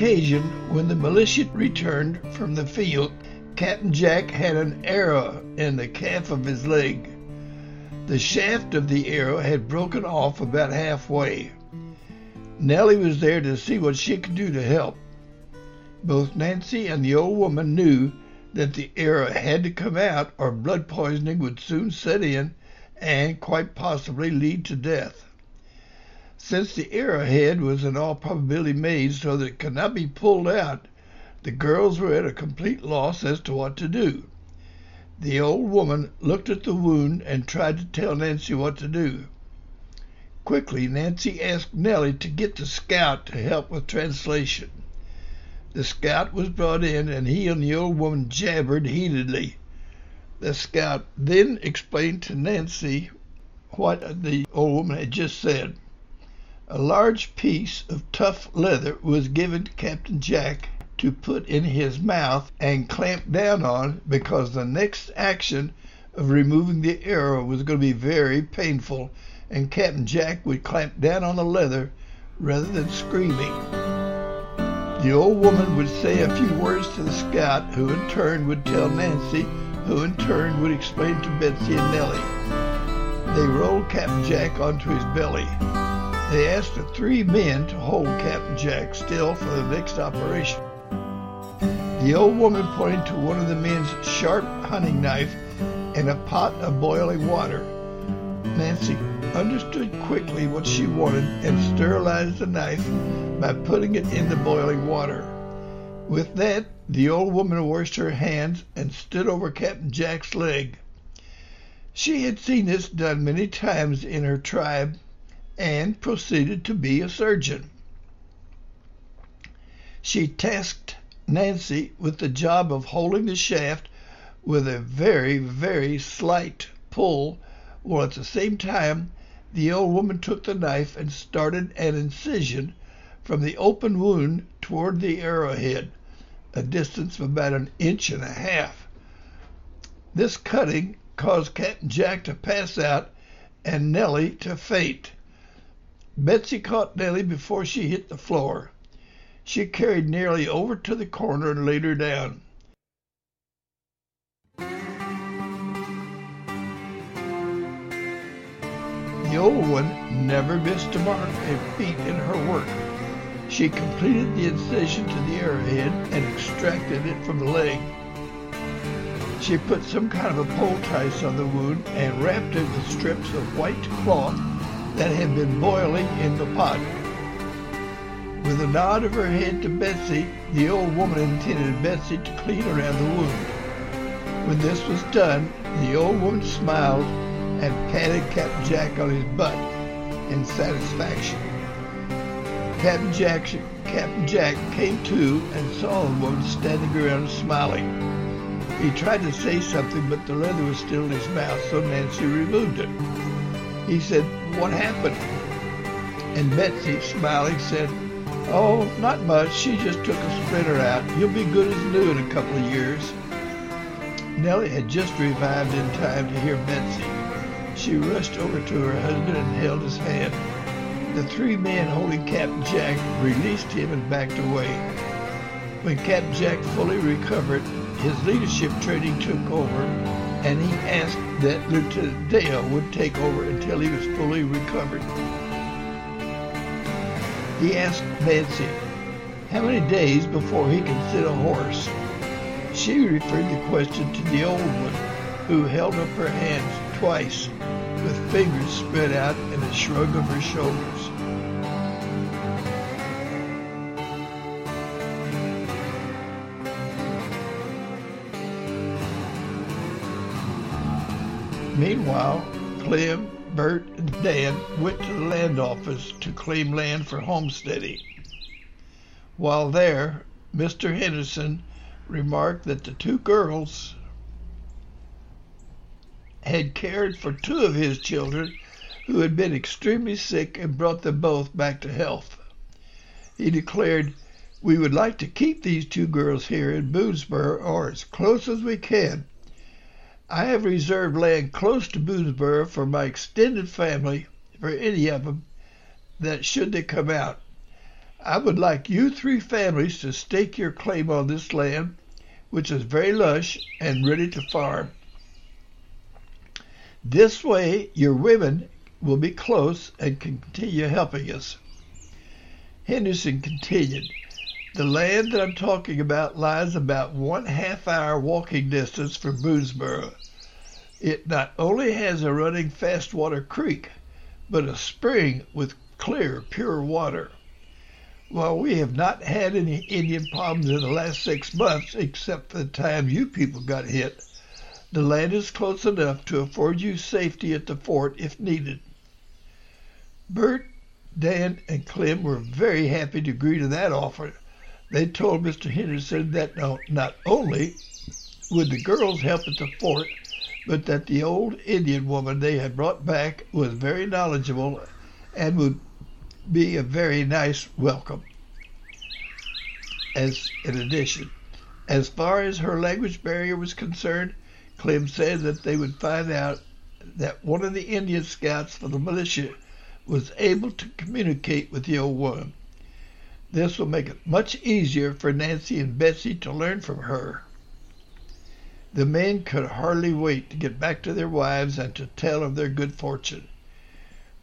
Occasion, when the militia returned from the field, Captain Jack had an arrow in the calf of his leg. The shaft of the arrow had broken off about halfway. Nellie was there to see what she could do to help. Both Nancy and the old woman knew that the arrow had to come out or blood poisoning would soon set in and quite possibly lead to death. Since the arrowhead was in all probability made so that it could not be pulled out, the girls were at a complete loss as to what to do. The old woman looked at the wound and tried to tell Nancy what to do. Quickly, Nancy asked Nellie to get the scout to help with translation. The scout was brought in, and he and the old woman jabbered heatedly. The scout then explained to Nancy what the old woman had just said. A large piece of tough leather was given to Captain Jack to put in his mouth and clamp down on because the next action of removing the arrow was going to be very painful and Captain Jack would clamp down on the leather rather than screaming. The old woman would say a few words to the scout, who in turn would tell Nancy, who in turn would explain to Betsy and Nellie. They rolled Captain Jack onto his belly. They asked the three men to hold Captain Jack still for the next operation. The old woman pointed to one of the men's sharp hunting knife and a pot of boiling water. Nancy understood quickly what she wanted and sterilized the knife by putting it in the boiling water. With that, the old woman washed her hands and stood over Captain Jack's leg. She had seen this done many times in her tribe and proceeded to be a surgeon. She tasked Nancy with the job of holding the shaft with a very, very slight pull while at the same time the old woman took the knife and started an incision from the open wound toward the arrowhead, a distance of about an inch and a half. This cutting caused Captain Jack to pass out and Nellie to faint. Betsy caught Nellie before she hit the floor. She carried Nellie over to the corner and laid her down. The old one never missed a mark a beat in her work. She completed the incision to the arrowhead and extracted it from the leg. She put some kind of a poultice on the wound and wrapped it with strips of white cloth that had been boiling in the pot. With a nod of her head to Betsy, the old woman intended Betsy to clean around the wound. When this was done, the old woman smiled and patted Captain Jack on his butt in satisfaction. Captain Jack, Captain Jack came to and saw the woman standing around smiling. He tried to say something, but the leather was still in his mouth, so Nancy removed it. He said, What happened? And Betsy, smiling, said, Oh, not much. She just took a splinter out. You'll be good as new in a couple of years. Nellie had just revived in time to hear Betsy. She rushed over to her husband and held his hand. The three men holding Captain Jack released him and backed away. When Captain Jack fully recovered, his leadership training took over, and he asked that Lieutenant Dale would take over until he was fully recovered. He asked Nancy how many days before he could sit a horse. She referred the question to the old one, who held up her hands twice with fingers spread out and a shrug of her shoulders. Meanwhile, Clem, Bert, and Dan went to the land office to claim land for homesteading. While there, Mr. Henderson remarked that the two girls had cared for two of his children who had been extremely sick and brought them both back to health. He declared, We would like to keep these two girls here in Boonesboro or as close as we can. I have reserved land close to Boonesboro for my extended family, for any of them, that should they come out. I would like you three families to stake your claim on this land, which is very lush and ready to farm. This way, your women will be close and continue helping us. Henderson continued, The land that I'm talking about lies about one half hour walking distance from Boonesboro. It not only has a running fast water creek, but a spring with clear, pure water. While we have not had any Indian problems in the last six months, except for the time you people got hit, the land is close enough to afford you safety at the fort if needed. Bert Dan and Clem were very happy to agree to that offer. They told Mr. Henderson that not only would the girls help at the fort, but that the old Indian woman they had brought back was very knowledgeable and would be a very nice welcome. As in addition, as far as her language barrier was concerned, Clem said that they would find out that one of the Indian scouts for the militia was able to communicate with the old woman. This will make it much easier for Nancy and Betsy to learn from her. The men could hardly wait to get back to their wives and to tell of their good fortune.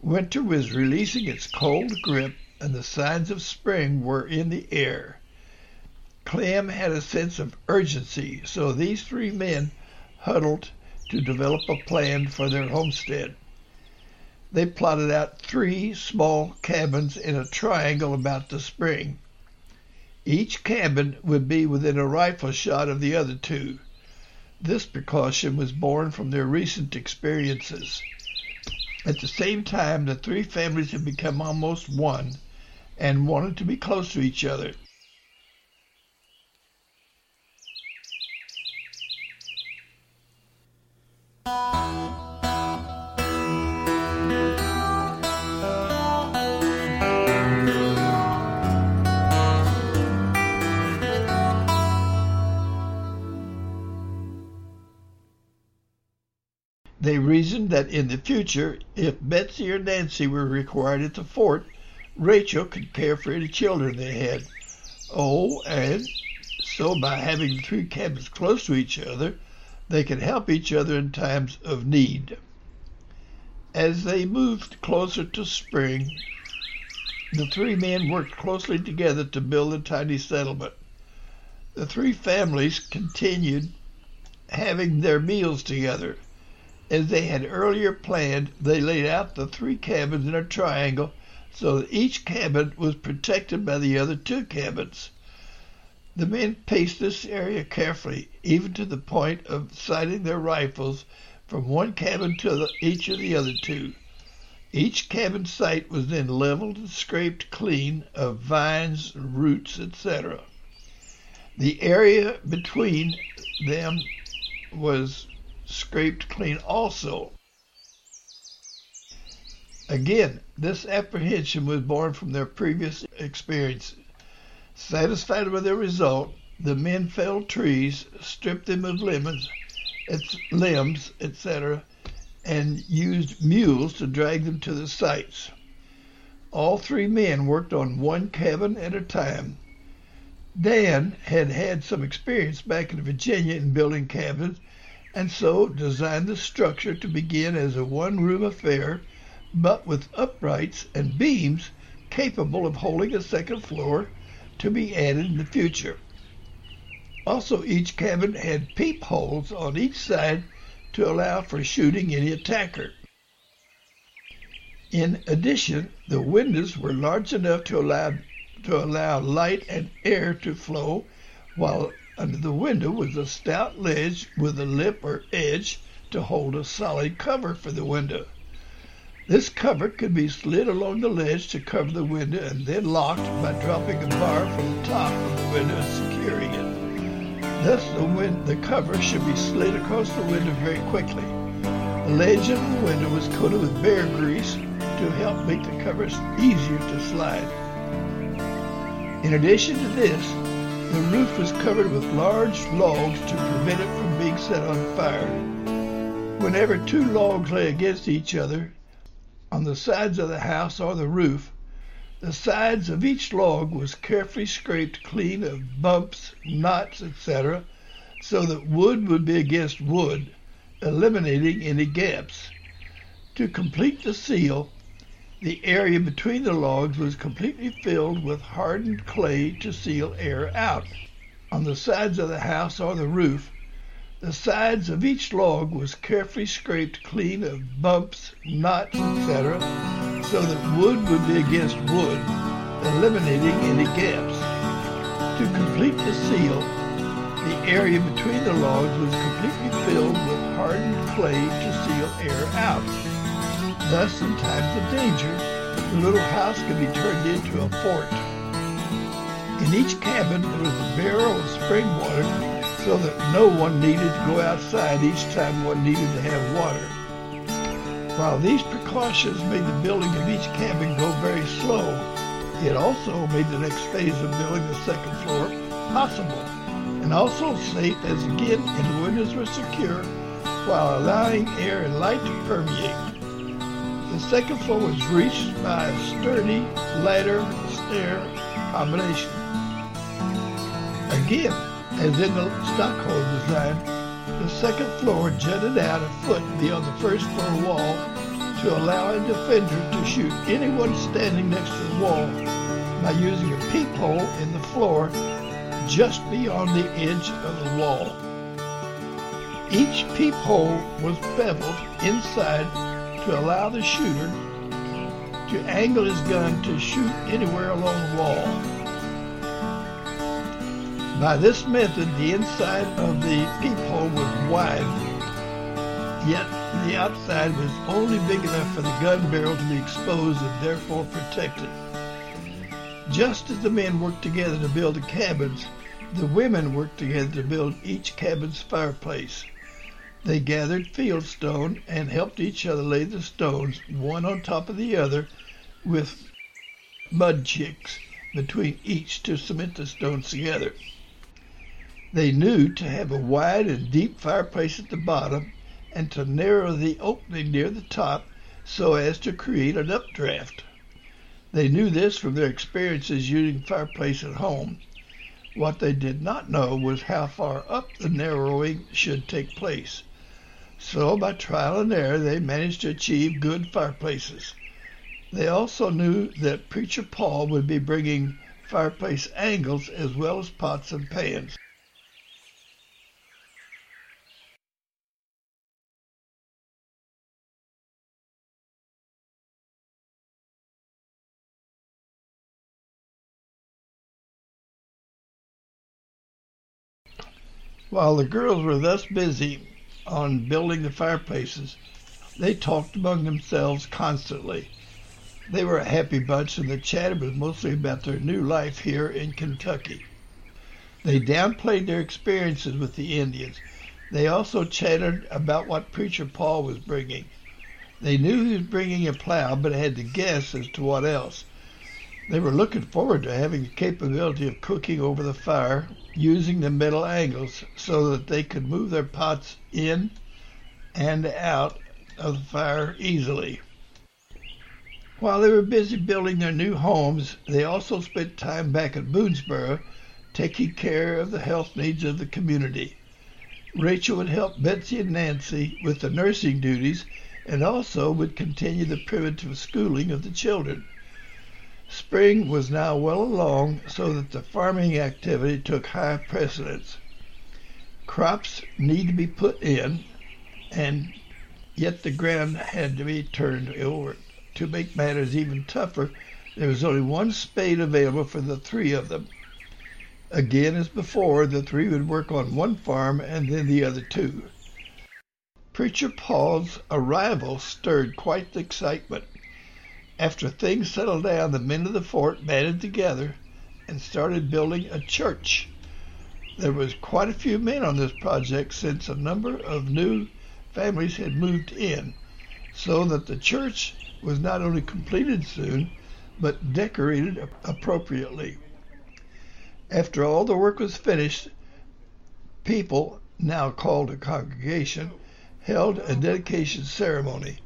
Winter was releasing its cold grip, and the signs of spring were in the air. Clem had a sense of urgency, so these three men huddled to develop a plan for their homestead they plotted out three small cabins in a triangle about the spring. Each cabin would be within a rifle shot of the other two. This precaution was born from their recent experiences. At the same time, the three families had become almost one and wanted to be close to each other. That in the future, if Betsy or Nancy were required at the fort, Rachel could care for any children they had. Oh, and so by having the three cabins close to each other, they could help each other in times of need. As they moved closer to spring, the three men worked closely together to build a tiny settlement. The three families continued having their meals together. As they had earlier planned, they laid out the three cabins in a triangle so that each cabin was protected by the other two cabins. The men paced this area carefully, even to the point of sighting their rifles from one cabin to the, each of the other two. Each cabin site was then leveled and scraped clean of vines, roots, etc. The area between them was scraped clean also. Again, this apprehension was born from their previous experience. Satisfied with their result, the men felled trees, stripped them of limbs, etc., and used mules to drag them to the sites. All three men worked on one cabin at a time. Dan had had some experience back in Virginia in building cabins and so designed the structure to begin as a one-room affair, but with uprights and beams capable of holding a second floor to be added in the future. Also, each cabin had peepholes on each side to allow for shooting any attacker. In addition, the windows were large enough to allow, to allow light and air to flow, while under the window was a stout ledge with a lip or edge to hold a solid cover for the window. This cover could be slid along the ledge to cover the window and then locked by dropping a bar from the top of the window and securing it. Thus, the, wind, the cover should be slid across the window very quickly. The ledge of the window was coated with bear grease to help make the covers easier to slide. In addition to this, the roof was covered with large logs to prevent it from being set on fire. Whenever two logs lay against each other on the sides of the house or the roof, The sides of each log was carefully scraped clean of bumps, knots, etc., so that wood would be against wood, eliminating any gaps. To complete the seal, the area between the logs was completely filled with hardened clay to seal air out. On the sides of the house or the roof, the sides of each log was carefully scraped clean of bumps, knots, etc., so that wood would be against wood, eliminating any gaps. To complete the seal, the area between the logs was completely filled with hardened clay to seal air out. Thus, in times of danger, the little house could be turned into a fort. In each cabin there was a barrel of spring water so that no one needed to go outside each time one needed to have water. While these precautions made the building of each cabin go very slow, it also made the next phase of building the second floor possible, and also safe as again the windows were secure while allowing air and light to permeate. The second floor was reached by a sturdy ladder stair combination. Again, as in the Stockholm design, the second floor jutted out a foot beyond the first floor wall to allow a defender to shoot anyone standing next to the wall by using a peephole in the floor just beyond the edge of the wall. Each peephole was beveled inside to allow the shooter to angle his gun to shoot anywhere along the wall. By this method, the inside of the peephole was wide, yet the outside was only big enough for the gun barrel to be exposed and therefore protected. Just as the men worked together to build the cabins, the women worked together to build each cabin's fireplace. They gathered fieldstone and helped each other lay the stones, one on top of the other, with mud chicks between each to cement the stones together. They knew to have a wide and deep fireplace at the bottom and to narrow the opening near the top so as to create an updraft. They knew this from their experiences using fireplace at home. What they did not know was how far up the narrowing should take place. So by trial and error they managed to achieve good fireplaces. They also knew that Preacher Paul would be bringing fireplace angles as well as pots and pans. While the girls were thus busy on building the fireplaces, they talked among themselves constantly. They were a happy bunch, and the chatter was mostly about their new life here in Kentucky. They downplayed their experiences with the Indians. They also chattered about what Preacher Paul was bringing. They knew he was bringing a plow, but had to guess as to what else. They were looking forward to having the capability of cooking over the fire using the metal angles so that they could move their pots in and out of the fire easily. While they were busy building their new homes, they also spent time back at Boonesboro taking care of the health needs of the community. Rachel would help Betsy and Nancy with the nursing duties and also would continue the primitive schooling of the children. Spring was now well along so that the farming activity took high precedence. Crops need to be put in, and yet the ground had to be turned over. To make matters even tougher, there was only one spade available for the three of them. Again, as before, the three would work on one farm and then the other two. Preacher Paul's arrival stirred quite the excitement. After things settled down, the men of the fort banded together and started building a church. There was quite a few men on this project since a number of new families had moved in, so that the church was not only completed soon, but decorated appropriately. After all the work was finished, people, now called a congregation, held a dedication ceremony.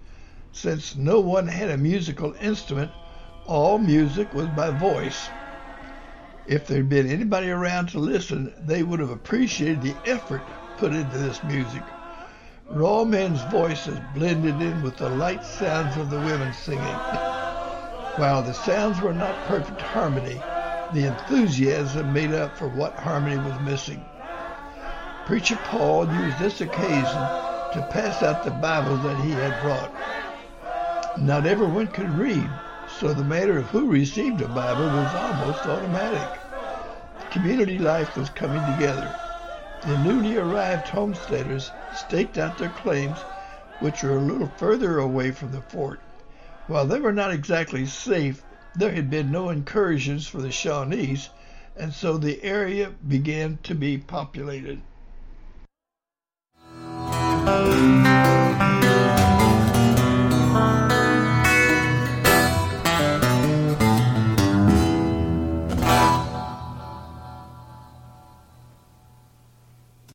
Since no one had a musical instrument, All music was by voice. If there'd been anybody around to listen, they would have appreciated the effort put into this music. Raw men's voices blended in with the light sounds of the women singing. While the sounds were not perfect harmony, the enthusiasm made up for what harmony was missing. Preacher Paul used this occasion to pass out the Bible that he had brought. Not everyone could read, so the matter of who received a Bible was almost automatic. Community life was coming together. The newly arrived homesteaders staked out their claims, which were a little further away from the fort. While they were not exactly safe, there had been no incursions for the Shawnees, and so the area began to be populated.